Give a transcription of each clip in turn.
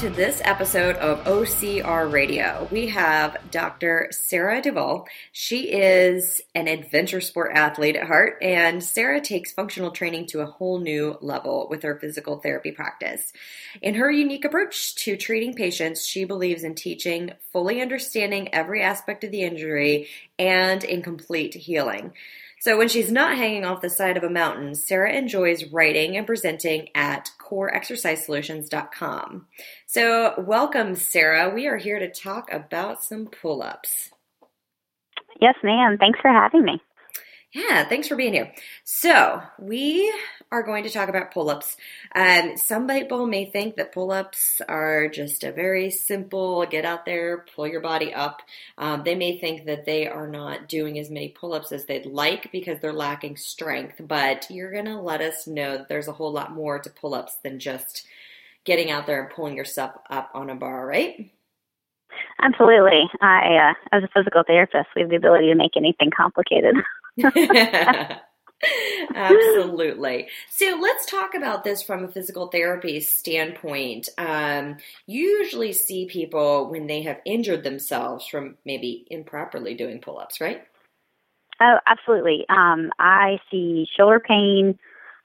to this episode of OCR Radio. We have Dr. Sarah Duvall. She is an adventure sport athlete at heart, and Sarah takes functional training to a whole new level with her physical therapy practice. In her unique approach to treating patients, she believes in teaching, fully understanding every aspect of the injury, and in complete healing. So when she's not hanging off the side of a mountain, Sarah enjoys writing and presenting at coreexercisesolutions.com. So welcome, Sarah. We are here to talk about some pull-ups. Yes, ma'am. Thanks for having me. Yeah, thanks for being here. So, we are going to talk about pull ups. Um, some people may think that pull ups are just a very simple get out there, pull your body up. Um, they may think that they are not doing as many pull ups as they'd like because they're lacking strength, but you're going to let us know that there's a whole lot more to pull ups than just getting out there and pulling yourself up on a bar, right? Absolutely. I, uh, as a physical therapist, we have the ability to make anything complicated. Absolutely. So let's talk about this from a physical therapy standpoint. Um, you usually see people when they have injured themselves from maybe improperly doing pull ups, right? Oh, absolutely. Um, I see shoulder pain,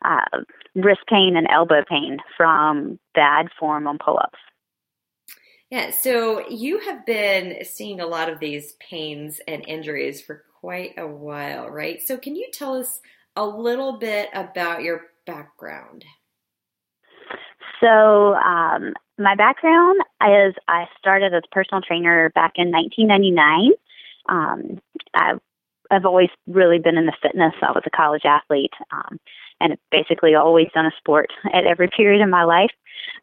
uh, wrist pain, and elbow pain from bad form on pull ups. Yeah, so you have been seeing a lot of these pains and injuries for quite a while, right? So, can you tell us a little bit about your background? So, um, my background is I started as a personal trainer back in 1999. Um, I've, I've always really been in the fitness. I was a college athlete um, and basically always done a sport at every period of my life.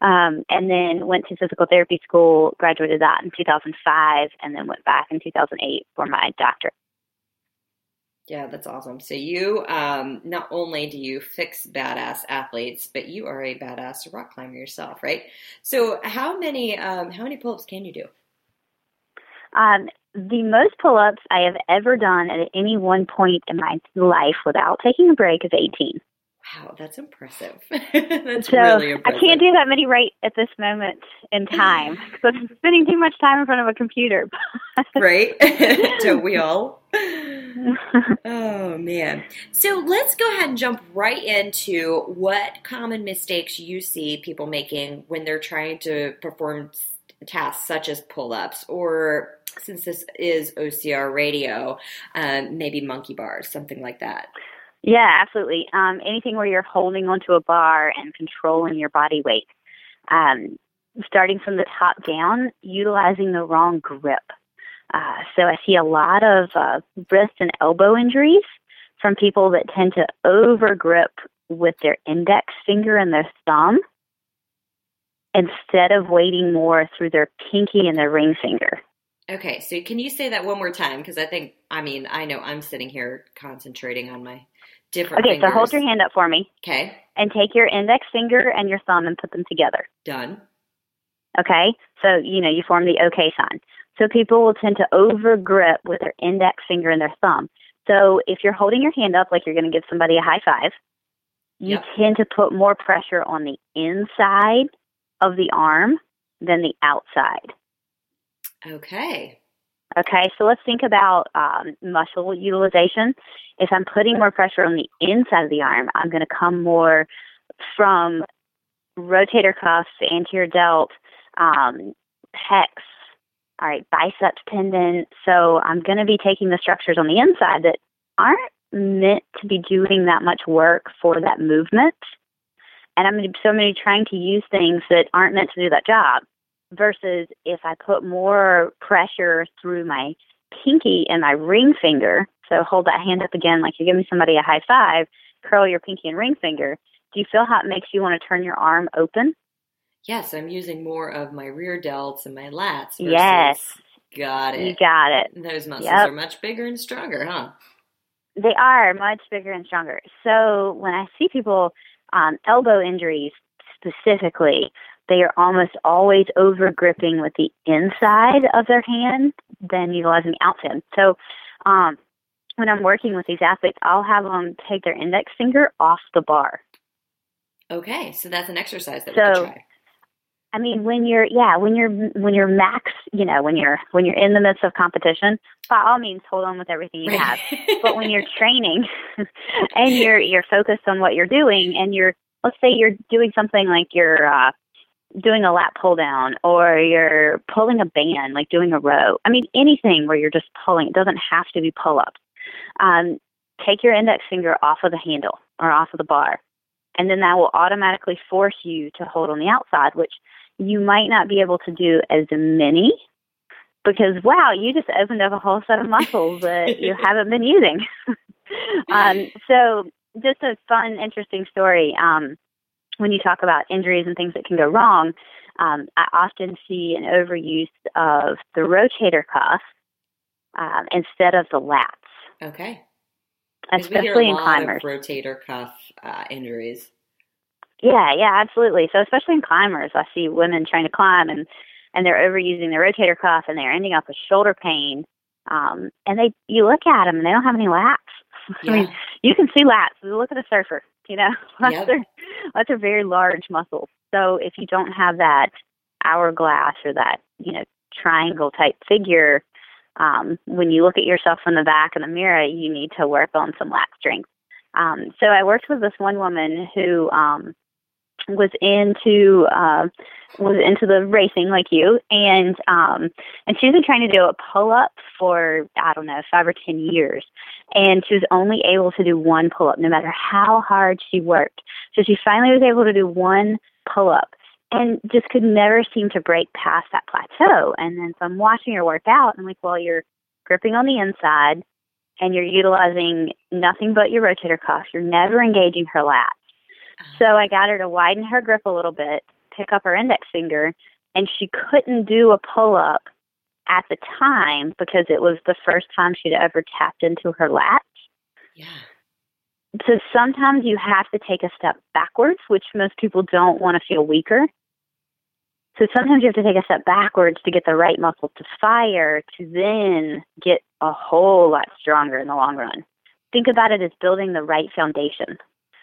Um, and then went to physical therapy school, graduated that in 2005, and then went back in 2008 for my doctorate. Yeah, that's awesome. So you um, not only do you fix badass athletes, but you are a badass rock climber yourself, right? So how many um, how many pull-ups can you do? Um, the most pull-ups I have ever done at any one point in my life without taking a break is 18. Wow, that's impressive. that's so really impressive. I can't do that many right at this moment in time because I'm spending too much time in front of a computer. right? Don't we all? oh man. So let's go ahead and jump right into what common mistakes you see people making when they're trying to perform tasks such as pull-ups or since this is OCR radio, um, maybe monkey bars, something like that. Yeah, absolutely. Um, anything where you're holding onto a bar and controlling your body weight. Um, starting from the top down, utilizing the wrong grip. Uh, so I see a lot of uh, wrist and elbow injuries from people that tend to over grip with their index finger and their thumb instead of weighting more through their pinky and their ring finger. Okay, so can you say that one more time? Because I think, I mean, I know I'm sitting here concentrating on my different Okay, fingers. so hold your hand up for me. Okay, And take your index finger and your thumb and put them together. done. Okay? So, you know, you form the okay sign. So people will tend to over grip with their index finger and their thumb. So if you're holding your hand up like you're going to give somebody a high five, you Yep. tend to put more pressure on the inside of the arm than the outside. Okay. Okay, so let's think about um, muscle utilization. If I'm putting more pressure on the inside of the arm, I'm going to come more from rotator cuffs, anterior delt, um, pecs, all right, biceps tendon. So I'm going to be taking the structures on the inside that aren't meant to be doing that much work for that movement. And I'm going to, so to be trying to use things that aren't meant to do that job versus if I put more pressure through my pinky and my ring finger. So hold that hand up again like you're giving somebody a high five, curl your pinky and ring finger. Do you feel how it makes you want to turn your arm open? Yes, I'm using more of my rear delts and my lats. Versus, Yes. Got it. You got it. Those muscles Yep. are much bigger and stronger, huh? They are much bigger and stronger. So when I see people, um, elbow injuries specifically, they are almost always over gripping with the inside of their hand than utilizing the outside. So um, when I'm working with these athletes, I'll have them take their index finger off the bar. Okay, so that's an exercise that we So- could try. I mean, when you're yeah, when you're when you're max, you know, when you're when you're in the midst of competition, by all means, hold on with everything you have. but when you're training and you're you're focused on what you're doing, and you're let's say you're doing something like you're uh, doing a lat pull down, or you're pulling a band, like doing a row. I mean, anything where you're just pulling. It doesn't have to be pull ups. Um, take your index finger off of the handle or off of the bar, and then that will automatically force you to hold on the outside, which you might not be able to do as many because wow, you just opened up a whole set of muscles that you haven't been using. um, so just a fun, interesting story. Um, when you talk about injuries and things that can go wrong, um, I often see an overuse of the rotator cuff um, instead of the lats. Okay. Especially in climbers. rotator cuff uh, injuries. Yeah, yeah, absolutely. So especially in climbers, I see women trying to climb and and they're overusing their rotator cuff and they're ending up with shoulder pain. Um, and they, you look at them and they don't have any lats. Yeah. I mean, you can see lats. Look at a surfer. You know, lats yep. are lats are very large muscles. So if you don't have that hourglass or that you know triangle type figure, um, when you look at yourself in the back in the mirror, you need to work on some lat strength. Um, so I worked with this one woman who um, was into uh, was into the racing like you, and um, and she's been trying to do a pull up for I don't know five or ten years, and she was only able to do one pull up no matter how hard she worked. So she finally was able to do one pull up, and just could never seem to break past that plateau. And then so I'm watching her work out, and I'm like, well, you're gripping on the inside. And you're utilizing nothing but your rotator cuff. You're never engaging her lats Uh-huh. so I got her to widen her grip a little bit, pick up her index finger, and she couldn't do a pull up at the time because it was the first time she'd ever tapped into her lats. Yeah. So sometimes you have to take a step backwards, which most people don't want to feel weaker. So sometimes you have to take a step backwards to get the right muscle to fire to then get a whole lot stronger in the long run. Think about it as building the right foundation.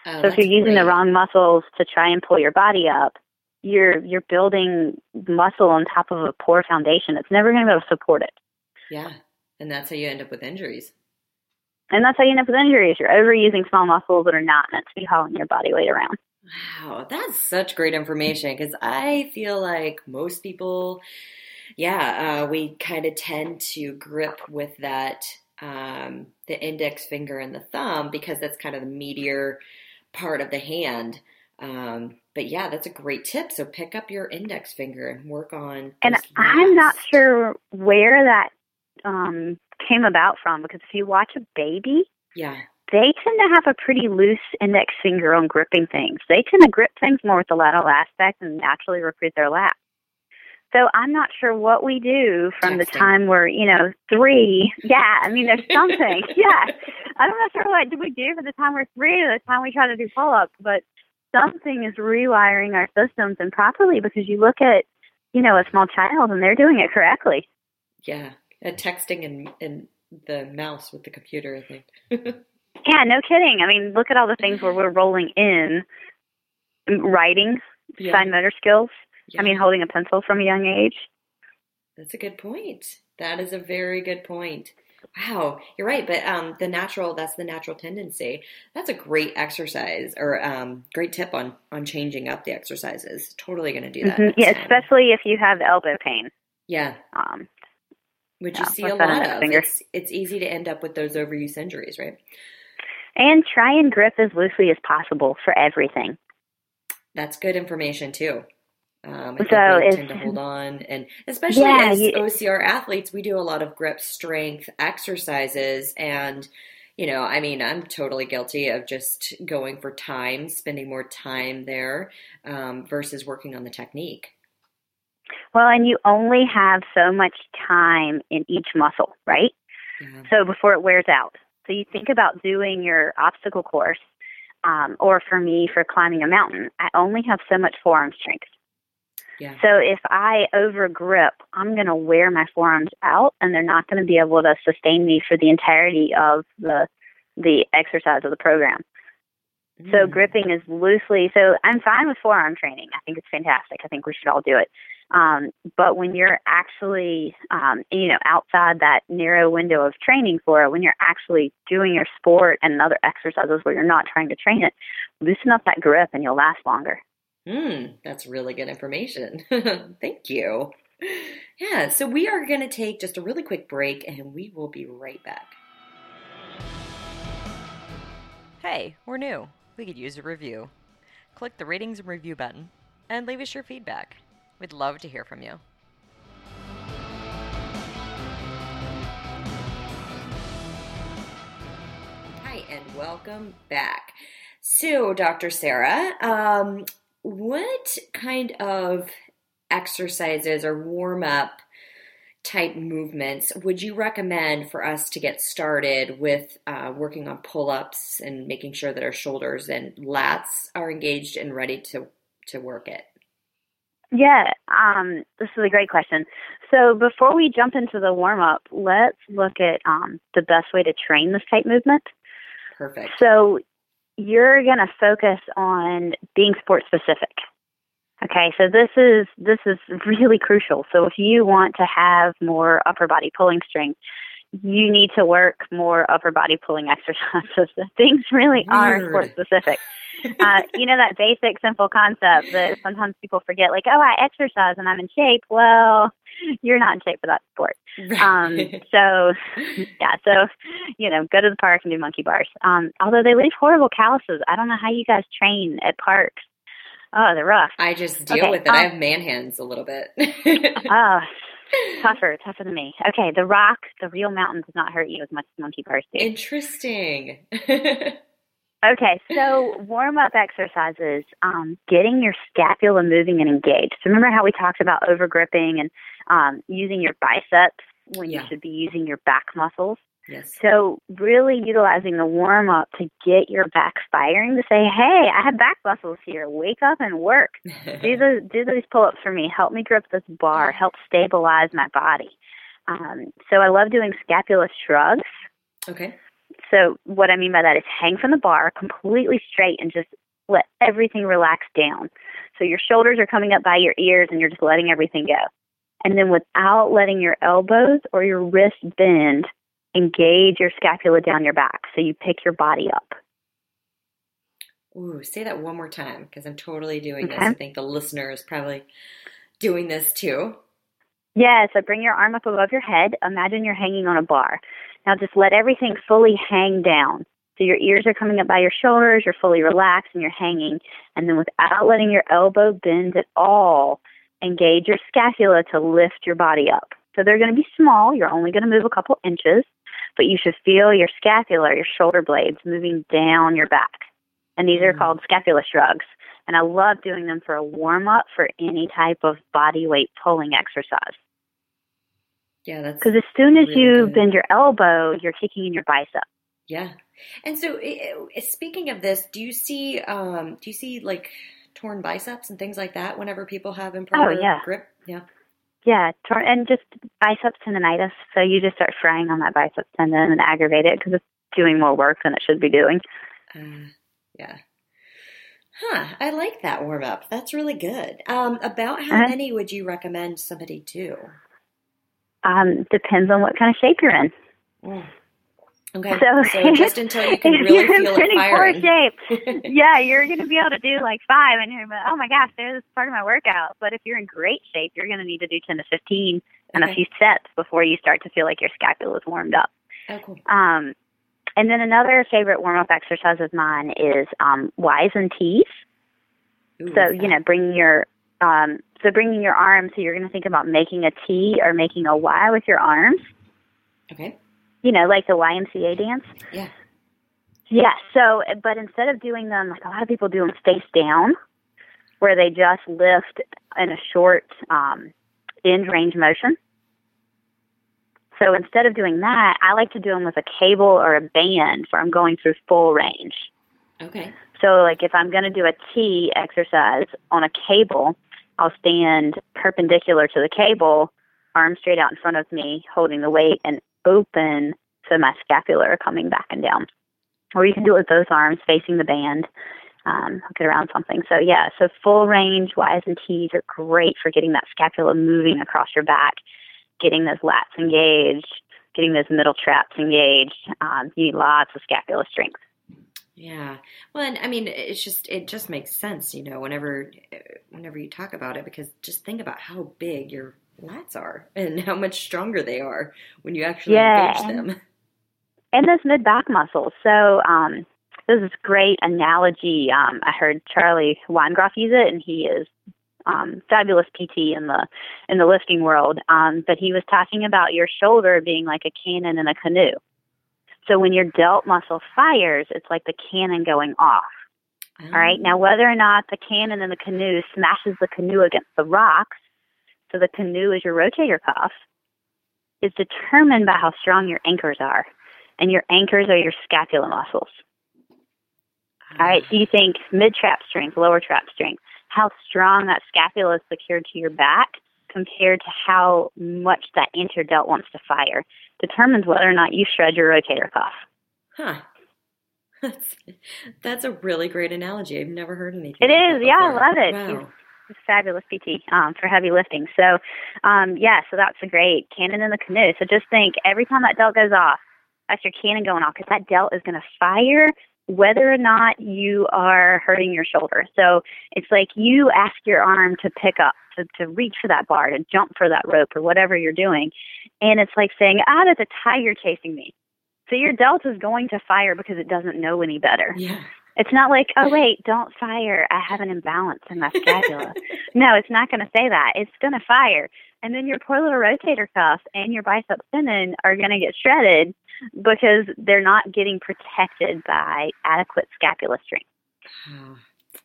Oh, so if you're using great. the wrong muscles to try and pull your body up, you're you're building muscle on top of a poor foundation. It's never going to be able to support it. Yeah, and that's how you end up with injuries. And that's how you end up with injuries. You're overusing small muscles that are not meant to be hauling your body weight around. Wow, that's such great information because I feel like most people, yeah, uh, we kind of tend to grip with that um, the index finger and the thumb because that's kind of the meatier part of the hand. Um, but yeah, that's a great tip. So pick up your index finger and work on. And I'm not sure where that um, came about from because if you watch a baby, yeah, they tend to have a pretty loose index finger on gripping things. They tend to grip things more with the lateral aspect and naturally recruit their lap. So I'm not sure what we do from the time we're, you know, three. Yeah, I mean, there's something. yeah, I'm not sure what do we do from the time we're three to the time we try to do pull-ups, but something is rewiring our systems improperly because you look at, you know, a small child and they're doing it correctly. Yeah, and texting and and the mouse with the computer, I think. yeah, no kidding. I mean, look at all the things where we're rolling in writing, yeah. fine motor skills yeah. I mean, holding a pencil from a young age. That's a good point. That is a very good point. Wow, you're right. But um, the natural, that's the natural tendency. That's a great exercise or um, great tip on, on changing up the exercises. Totally going to do that. Mm-hmm. Yeah, especially if you have elbow pain. Yeah. Um, Which yeah, you see a lot of. It's, it's easy to end up with those overuse injuries, right? And try and grip as loosely as possible for everything. That's good information too. Um, I so tend to hold on, and especially yeah, as you, OCR athletes, we do a lot of grip strength exercises, and you know, I mean, I'm totally guilty of just going for time, spending more time there um, versus working on the technique. Well, and you only have so much time in each muscle, right? Yeah. So before it wears out. So you think about doing your obstacle course, um, or for me, for climbing a mountain, I only have so much forearm strength. Yeah. So if I over grip, I'm going to wear my forearms out, and they're not going to be able to sustain me for the entirety of the the exercise of the program. So gripping is loosely. So I'm fine with forearm training. I think it's fantastic. I think we should all do it. Um, but when you're actually, um, you know, outside that narrow window of training for it, when you're actually doing your sport and other exercises where you're not trying to train it, loosen up that grip and you'll last longer. Mm, that's really good information. Thank you. Yeah, so we are going to take just a really quick break and we will be right back. Hey, we're new. We could use a review. Click the ratings and review button and leave us your feedback. We'd love to hear from you. Hi, and welcome back. So, Dr. Sarah, um, what kind of exercises or warm up type movements would you recommend for us to get started with uh, working on pull ups and making sure that our shoulders and lats are engaged and ready to, to work it? Yeah, um, this is a great question. So before we jump into the warm up, let's look at um, the best way to train this type movement. Perfect. So you're going to focus on being sport specific. Okay, so this is this is really crucial. So if you want to have more upper body pulling strength, you need to work more upper body pulling exercises. Things really are sport specific. uh, you know that basic simple concept that sometimes people forget, like, oh, I exercise and I'm in shape. Well, you're not in shape for that sport. Um, so, yeah, so you know, go to the park and do monkey bars. Um, although they leave horrible calluses. I don't know how you guys train at parks Oh, they're rough. I just deal okay, with it. Um, I have man hands a little bit. oh, tougher, tougher than me. Okay, the rock, the real mountain does not hurt you as much as monkey bars do. Interesting. okay, so warm up exercises, um, getting your scapula moving and engaged. So remember how we talked about over gripping and um, using your biceps when yeah. you should be using your back muscles? Yes. So really utilizing the warm up to get your back firing to say, "Hey, I have back muscles here. Wake up and work. do the do these pull ups for me. Help me grip this bar. Help stabilize my body." Um, so I love doing scapula shrugs. Okay. So what I mean by that is hang from the bar completely straight and just let everything relax down. So your shoulders are coming up by your ears and you're just letting everything go. And then without letting your elbows or your wrists bend, engage your scapula down your back so you pick your body up. Ooh, say that one more time because I'm totally doing okay. this. I think the listener is probably doing this too. Yeah, so bring your arm up above your head. Imagine you're hanging on a bar. Now just let everything fully hang down. So your ears are coming up by your shoulders, you're fully relaxed and you're hanging. And then without letting your elbow bend at all, engage your scapula to lift your body up. So they're going to be small. You're only going to move a couple inches but you should feel your scapula, your shoulder blades moving down your back. And these are mm. called scapula shrugs. And I love doing them for a warm up for any type of body weight pulling exercise. Yeah, that's because as soon as really you good. bend your elbow, you're kicking in your bicep. Yeah, and so speaking of this, do you see um, do you see like torn biceps and things like that whenever people have improper oh, yeah. grip? Yeah. Yeah, tor- and just biceps tendonitis. So you just start frying on that biceps tendon and aggravate it because it's doing more work than it should be doing. Uh, yeah. Huh. I like that warm up. That's really good. Um, about how uh many would you recommend somebody do? Um, depends on what kind of shape you're in. Mm. Okay. So, so, just until you can really you're feel pretty firing. poor shape, yeah, you're going to be able to do like five, and you're like, oh my gosh, there's part of my workout. But if you're in great shape, you're going to need to do ten to fifteen and okay. a few sets before you start to feel like your scapula is warmed up. Oh, cool. Um, and then another favorite warm up exercise of mine is um, Y's and T's. Ooh, so you know, bringing your um, so bringing your arms. So you're going to think about making a T or making a Y with your arms. Okay you know, like the YMCA dance. Yeah. Yeah. So, but instead of doing them like a lot of people do them face down, where they just lift in a short um, end range motion. So instead of doing that, I like to do them with a cable or a band where I'm going through full range. Okay. So, like if I'm going to do a T exercise on a cable, I'll stand perpendicular to the cable, arms straight out in front of me, holding the weight, and open so my scapula are coming back and down. or you can do it with both arms facing the band. Um, hook it around something. So yeah, so full range Y's and T's are great for getting that scapula moving across your back, getting those lats engaged, getting those middle traps engaged. Um, you need lots of scapula strength. Yeah. Well, and I mean, it's just it just makes sense, you know, whenever whenever you talk about it, because just think about how big your lats are and how much stronger they are when you actually yeah. engage them. And those mid back muscles. So um, this is a great analogy. Um, I heard Charlie Weingroff use it, and he is um, fabulous PT in the in the lifting world. Um, but he was talking about your shoulder being like a cannon in a canoe. So when your delt muscle fires, it's like the cannon going off. Oh. All right. Now, whether or not the cannon in the canoe smashes the canoe against the rocks, so the canoe is your rotator cuff, is determined by how strong your anchors are. And your anchors are your scapula muscles. All right. So you think mid trap strength, lower trap strength, how strong that scapula is secured to your back compared to how much that anterior interdelt wants to fire determines whether or not you shred your rotator cuff. Huh. That's, that's a really great analogy. I've never heard anything. It like is, yeah, I love it. Wow. Fabulous PT um, for heavy lifting. So, um, yeah, so that's a great cannon in the canoe. So just think every time that delt goes off, that's your cannon going off because that delt is going to fire whether or not you are hurting your shoulder. So it's like you ask your arm to pick up, to, to reach for that bar, to jump for that rope or whatever you're doing. And it's like saying, ah, there's a tiger chasing me. So your delt is going to fire because it doesn't know any better. Yeah. It's not like, oh wait, don't fire. I have an imbalance in my scapula. no, it's not going to say that. It's going to fire. And then your poor little rotator cuff and your bicep tendon are going to get shredded because they're not getting protected by adequate scapula strength. Oh,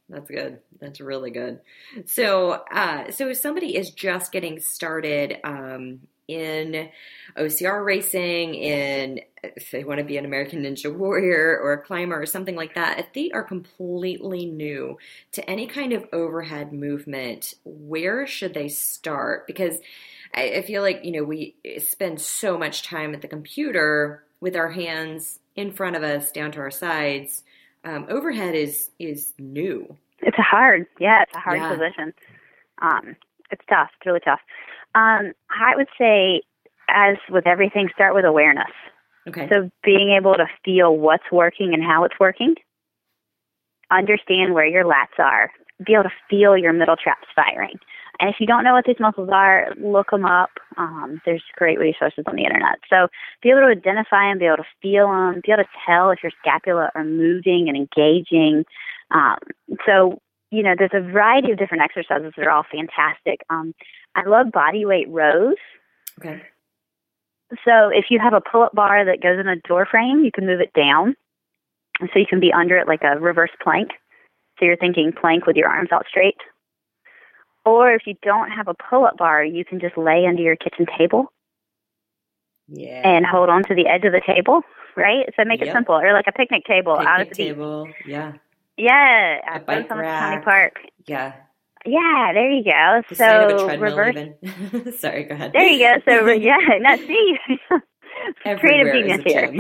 that's good. That's really good. So, uh, so if somebody is just getting started um, in OCR racing, in if they want to be an American Ninja Warrior or a climber or something like that, if they are completely new to any kind of overhead movement, where should they start? Because I, I feel like, you know, we spend so much time at the computer with our hands in front of us down to our sides. Um, overhead is is new. It's a hard, yeah, it's a hard yeah. position. Um, it's tough. It's really tough. Um, I would say, as with everything, start with awareness. Okay. So being able to feel what's working and how it's working, understand where your lats are, be able to feel your middle traps firing. And if you don't know what these muscles are, look them up. Um, there's great resources on the internet. So be able to identify them, be able to feel them, be able to tell if your scapula are moving and engaging. Um, so you know, there's a variety of different exercises that are all fantastic. Um, I love body weight rows. Okay. So if you have a pull-up bar that goes in a door frame, you can move it down, and so you can be under it like a reverse plank. So you're thinking plank with your arms out straight. Or if you don't have a pull-up bar, you can just lay under your kitchen table. Yeah. And hold on to the edge of the table, right? So make yep. it simple, or like a picnic table picnic out of the table. Beach. Yeah. Yeah, a bike County Park. Yeah. Yeah, there you go. The so reverse. Sorry, go ahead. There you go. So yeah, now see, creative genius here.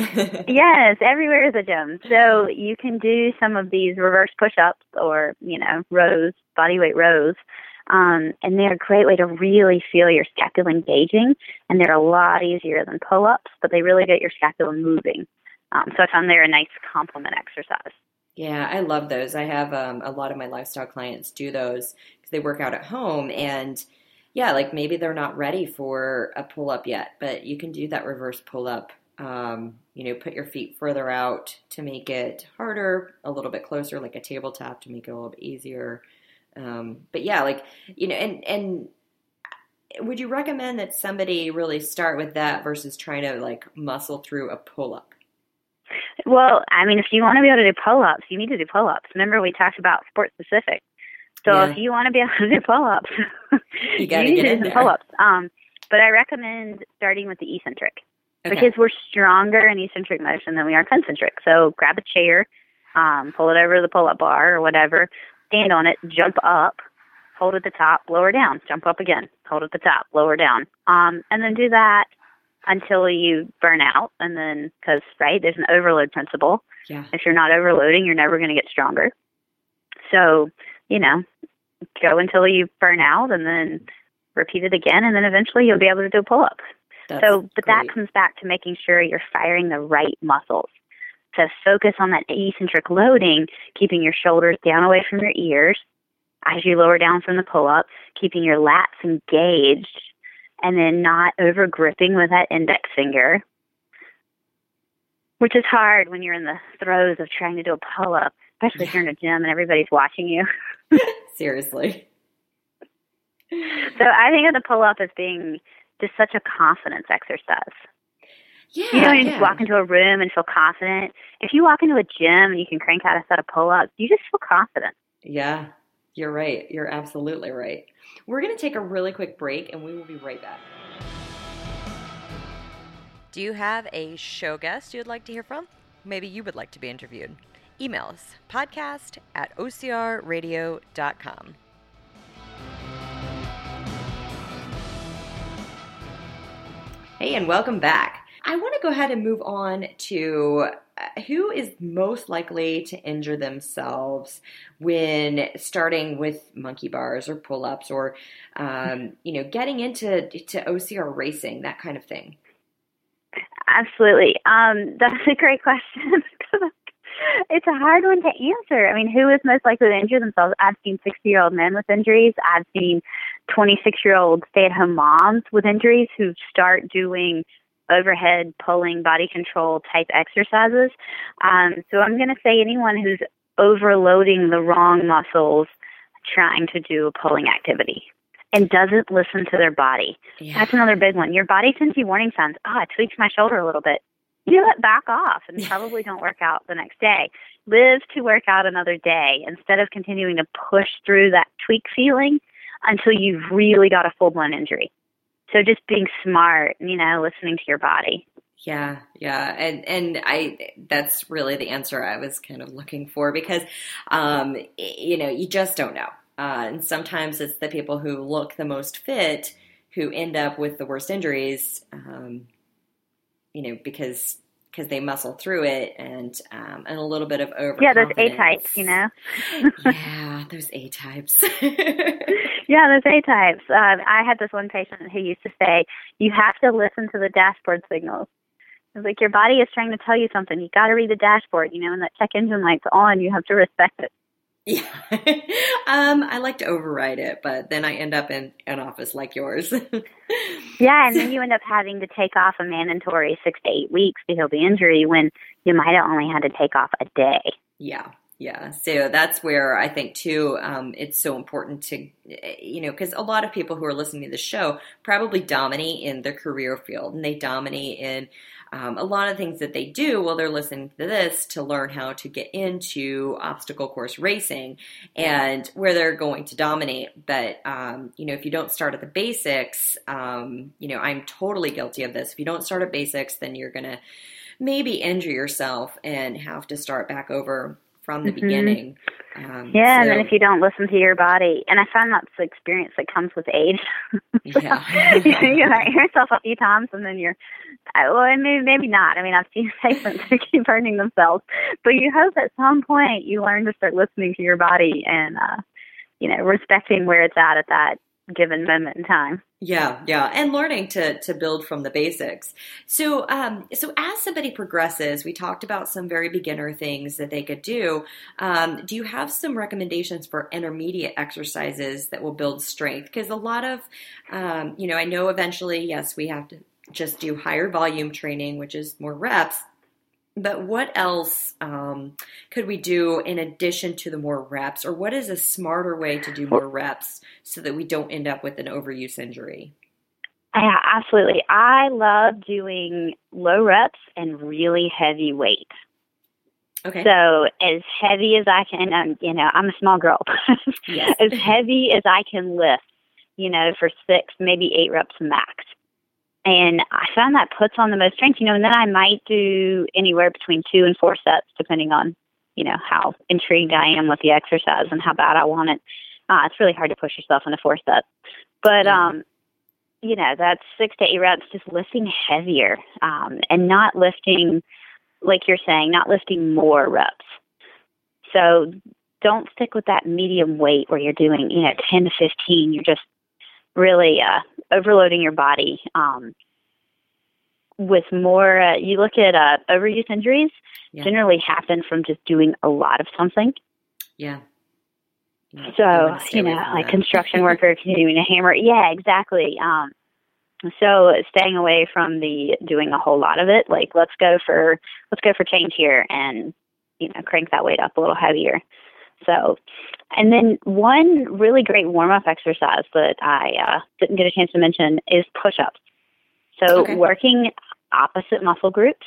yes, everywhere is a gym. So you can do some of these reverse push-ups or you know rows, body weight rows. Um, and they're a great way to really feel your scapula engaging, and they're a lot easier than pull-ups, but they really get your scapula moving. Um, so I found they're a nice complement exercise. Yeah, I love those. I have um, a lot of my lifestyle clients do those because they work out at home and yeah, like maybe they're not ready for a pull up yet, but you can do that reverse pull up. Um, you know, put your feet further out to make it harder, a little bit closer, like a tabletop to make it a little bit easier. Um, but yeah, like you know, and and would you recommend that somebody really start with that versus trying to like muscle through a pull up? Well, I mean, if you want to be able to do pull ups, you need to do pull ups. Remember, we talked about sport specific. So yeah. if you want to be able to do pull ups, you, got to do some pull ups. Um, but I recommend starting with the eccentric okay. because we're stronger in eccentric motion than we are concentric. So grab a chair, um, pull it over the pull up bar or whatever, stand on it, jump up, hold at the top, lower down, jump up again, hold at the top, lower down. Um, and then do that until you burn out. And then, because, right, there's an overload principle. Yeah. If you're not overloading, you're never going to get stronger. So, you know, go until you burn out and then repeat it again. And then eventually you'll be able to do pull ups. So, but great. that comes back to making sure you're firing the right muscles. To focus on that eccentric loading, keeping your shoulders down away from your ears as you lower down from the pull up, keeping your lats engaged, and then not over gripping with that index finger, which is hard when you're in the throes of trying to do a pull up, especially if you're in a gym and everybody's watching you. Seriously. So I think of the pull up as being just such a confidence exercise. Yeah. You know, you yeah. just walk into a room and feel confident. If you walk into a gym and you can crank out a set of pull ups, you just feel confident. Yeah, you're right. You're absolutely right. We're going to take a really quick break and we will be right back. Do you have a show guest you'd like to hear from? Maybe you would like to be interviewed. Email us podcast at ocrradio.com. Hey, and welcome back. I want to go ahead and move on to uh, who is most likely to injure themselves when starting with monkey bars or pull ups or, um, you know, getting into to OCR racing, that kind of thing. Absolutely. Um, that's a great question. it's a hard one to answer. I mean, who is most likely to injure themselves? I've seen 60 year old men with injuries. I've seen 26 year old stay at home moms with injuries who start doing overhead pulling body control type exercises. Um, so I'm going to say anyone who's overloading the wrong muscles trying to do a pulling activity and doesn't listen to their body. Yeah. That's another big one. Your body sends you warning signs. Oh, I tweaked my shoulder a little bit. You know what? Back off and probably don't work out the next day. Live to work out another day instead of continuing to push through that tweak feeling until you've really got a full blown injury. So just being smart, you know, listening to your body. Yeah, yeah, and and I that's really the answer I was kind of looking for because, um, you know, you just don't know, uh, and sometimes it's the people who look the most fit who end up with the worst injuries, um, you know, because because they muscle through it and um, and a little bit of over. Yeah, those A types, you know. yeah, those A types. yeah, those A types. Um, I had this one patient who used to say, "You have to listen to the dashboard signals." It's like your body is trying to tell you something. You got to read the dashboard. You know, when that check engine light's on, you have to respect it. Yeah, um, I like to override it, but then I end up in an office like yours. yeah, and then you end up having to take off a mandatory six to eight weeks to heal the injury when you might have only had to take off a day. Yeah, yeah. So that's where I think too, um, it's so important to, you know, because a lot of people who are listening to the show probably dominate in their career field and they dominate in um, a lot of things that they do while they're listening to this to learn how to get into obstacle course racing and where they're going to dominate. But, um, you know, if you don't start at the basics, um, you know, I'm totally guilty of this. If you don't start at basics, then you're going to maybe injure yourself and have to start back over from the mm-hmm. beginning. Um, yeah, so, and then if you don't listen to your body, and I find that's the experience that comes with age. yeah, you hurt yourself a few times, and then you're, well, maybe maybe not. I mean, I've seen patients who keep hurting themselves, but you hope at some point you learn to start listening to your body and, uh, you know, respecting where it's at at that given moment in time. Yeah, yeah, and learning to to build from the basics. So, um, so as somebody progresses, we talked about some very beginner things that they could do. Um, do you have some recommendations for intermediate exercises that will build strength? Because a lot of, um, you know, I know eventually, yes, we have to just do higher volume training, which is more reps. But what else um, could we do in addition to the more reps, or what is a smarter way to do more reps so that we don't end up with an overuse injury? Yeah, absolutely. I love doing low reps and really heavy weight. Okay. So as heavy as I can, um, you know, I'm a small girl. yes. as heavy as I can lift, you know, for six, maybe eight reps max. And I found that puts on the most strength, you know, and then I might do anywhere between two and four sets, depending on, you know, how intrigued I am with the exercise and how bad I want it. Uh, it's really hard to push yourself into four sets. But, um, you know, that's six to eight reps, just lifting heavier um, and not lifting, like you're saying, not lifting more reps. So don't stick with that medium weight where you're doing, you know, 10 to 15. You're just really uh, overloading your body. Um, with more, uh, you look at uh, overuse injuries, yeah. generally happen from just doing a lot of something. Yeah. So, you know, like that. construction worker continuing to hammer. Yeah, exactly. Um, so staying away from the doing a whole lot of it, like let's go for let's go for change here and you know crank that weight up a little heavier. So, and then one really great warm up exercise that I uh, didn't get a chance to mention is push ups. So okay. working opposite muscle groups.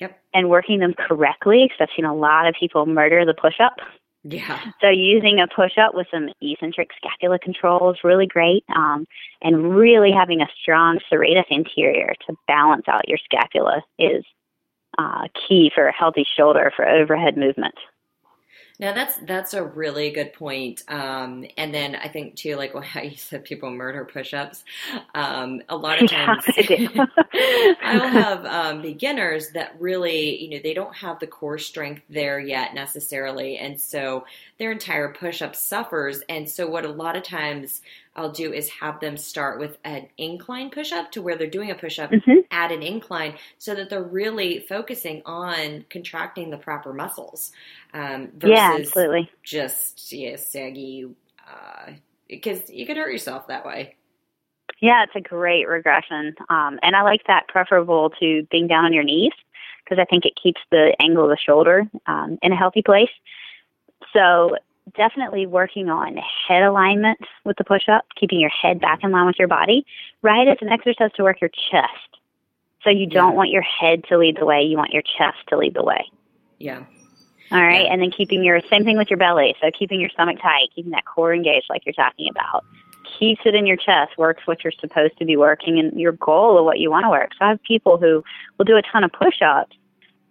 Yep. And working them correctly, because I've seen a lot of people murder the push up. Yeah. So using a push up with some eccentric scapula control is really great, um, and really having a strong serratus anterior to balance out your scapula is uh, key for a healthy shoulder for overhead movement. Now that's that's a really good point. Um, and then I think too, like how you said, people murder push-ups. Um, a lot of times, yeah, I will have um, beginners that really, you know, they don't have the core strength there yet necessarily, and so their entire push-up suffers. And so what a lot of times I'll do is have them start with an incline push up to where they're doing a push up mm-hmm. at an incline so that they're really focusing on contracting the proper muscles. Um, versus yeah, absolutely. Just, yeah, saggy, uh, because you could hurt yourself that way. Yeah, it's a great regression. Um, and I like that preferable to being down on your knees because I think it keeps the angle of the shoulder um, in a healthy place. So definitely working on head alignment with the push up, keeping your head back in line with your body, right? It's an exercise to work your chest. So you don't want your head to lead the way, you want your chest to lead the way. Yeah. All right. Yeah. And then keeping your, same thing with your belly. So keeping your stomach tight, keeping that core engaged like you're talking about. Keeps it in your chest, works what you're supposed to be working and your goal of what you want to work. So I have people who will do a ton of push ups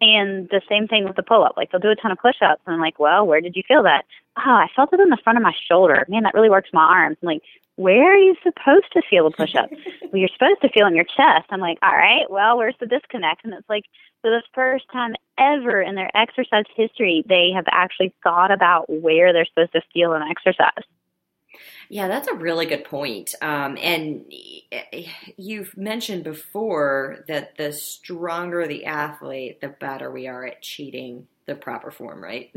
and the same thing with the pull up. Like they'll do a ton of push ups and I'm like, Well, where did you feel that? Oh, I felt it in the front of my shoulder. Man, that really works my arms. I'm like, Where are you supposed to feel the push up? well, you're supposed to feel in your chest. I'm like, All right, well, where's the disconnect? And it's like for the first time ever in their exercise history, they have actually thought about where they're supposed to feel an exercise. Yeah, that's a really good point. Um, and you've mentioned before that the stronger the athlete, the better we are at cheating the proper form, right?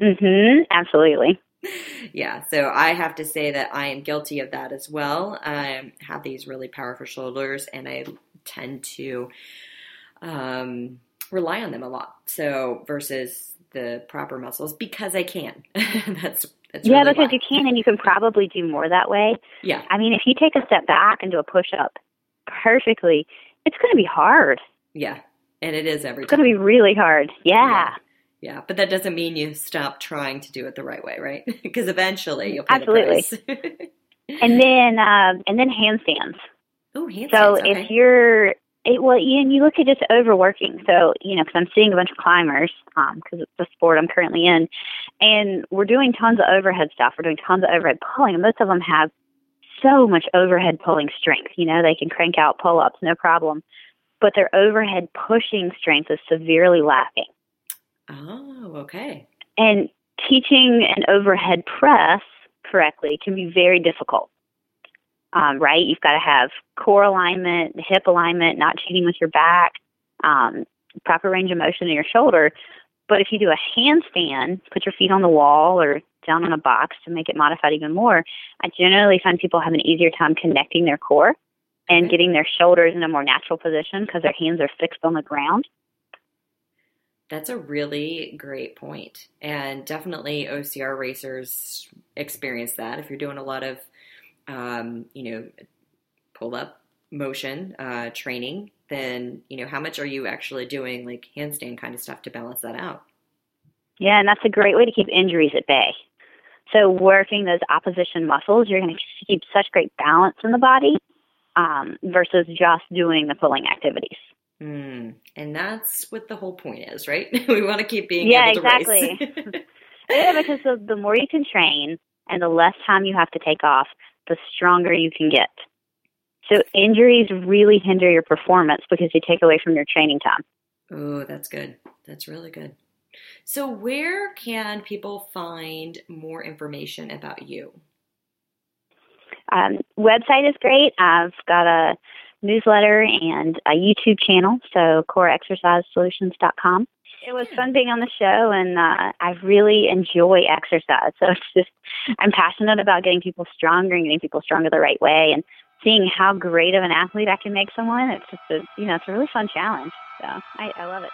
mm-hmm. Absolutely. Yeah, so I have to say that I am guilty of that as well. I have these really powerful shoulders, and I tend to um, rely on them a lot. So versus the proper muscles because I can. That's that's yeah, really because why. you can, and you can probably do more that way. Yeah. I mean, if you take a step back and do a push up perfectly, it's going to be hard. Yeah, and it is every. It's going to be really hard. Yeah. yeah. yeah. but that doesn't mean you stop trying to do it the right way, right? because eventually you'll pay absolutely. And then, um, and then handstands. Oh, handstands. So okay. if you're it, well, and you look at just overworking. So, you know, because I'm seeing a bunch of climbers, because um, it's the sport I'm currently in, and we're doing tons of overhead stuff. We're doing tons of overhead pulling, and most of them have so much overhead pulling strength. You know, they can crank out pull ups, no problem, but their overhead pushing strength is severely lacking. Oh, okay. And teaching an overhead press correctly can be very difficult um, right? You've got to have core alignment, hip alignment, not cheating with your back, um, proper range of motion in your shoulder. But if you do a handstand, put your feet on the wall or down on a box to make it modified even more, I generally find people have an easier time connecting their core and getting their shoulders in a more natural position because their hands are fixed on the ground. That's a really great point. And definitely OCR racers experience that. If you're doing a lot of um, you know, pull up motion uh, training, then you know how much are you actually doing like handstand kind of stuff to balance that out? Yeah, and that's a great way to keep injuries at bay. So working those opposition muscles, you're going to keep such great balance in the body um, versus just doing the pulling activities. Mm, and that's what the whole point is, right? we want to keep being yeah, able to exactly. race. yeah, because the, the more you can train and the less time you have to take off, the stronger you can get. So injuries really hinder your performance because they take away from your training time. Oh, that's good. That's really good. So, where can people find more information about you? Um, website is great. I've got a newsletter and a YouTube channel, so coreexercisesolutions.com. It was fun being on the show, and uh, I really enjoy exercise. So it's just, I'm passionate about getting people stronger and getting people stronger the right way, and seeing how great of an athlete I can make someone. It's just a, you know, it's a really fun challenge. So I, I love it.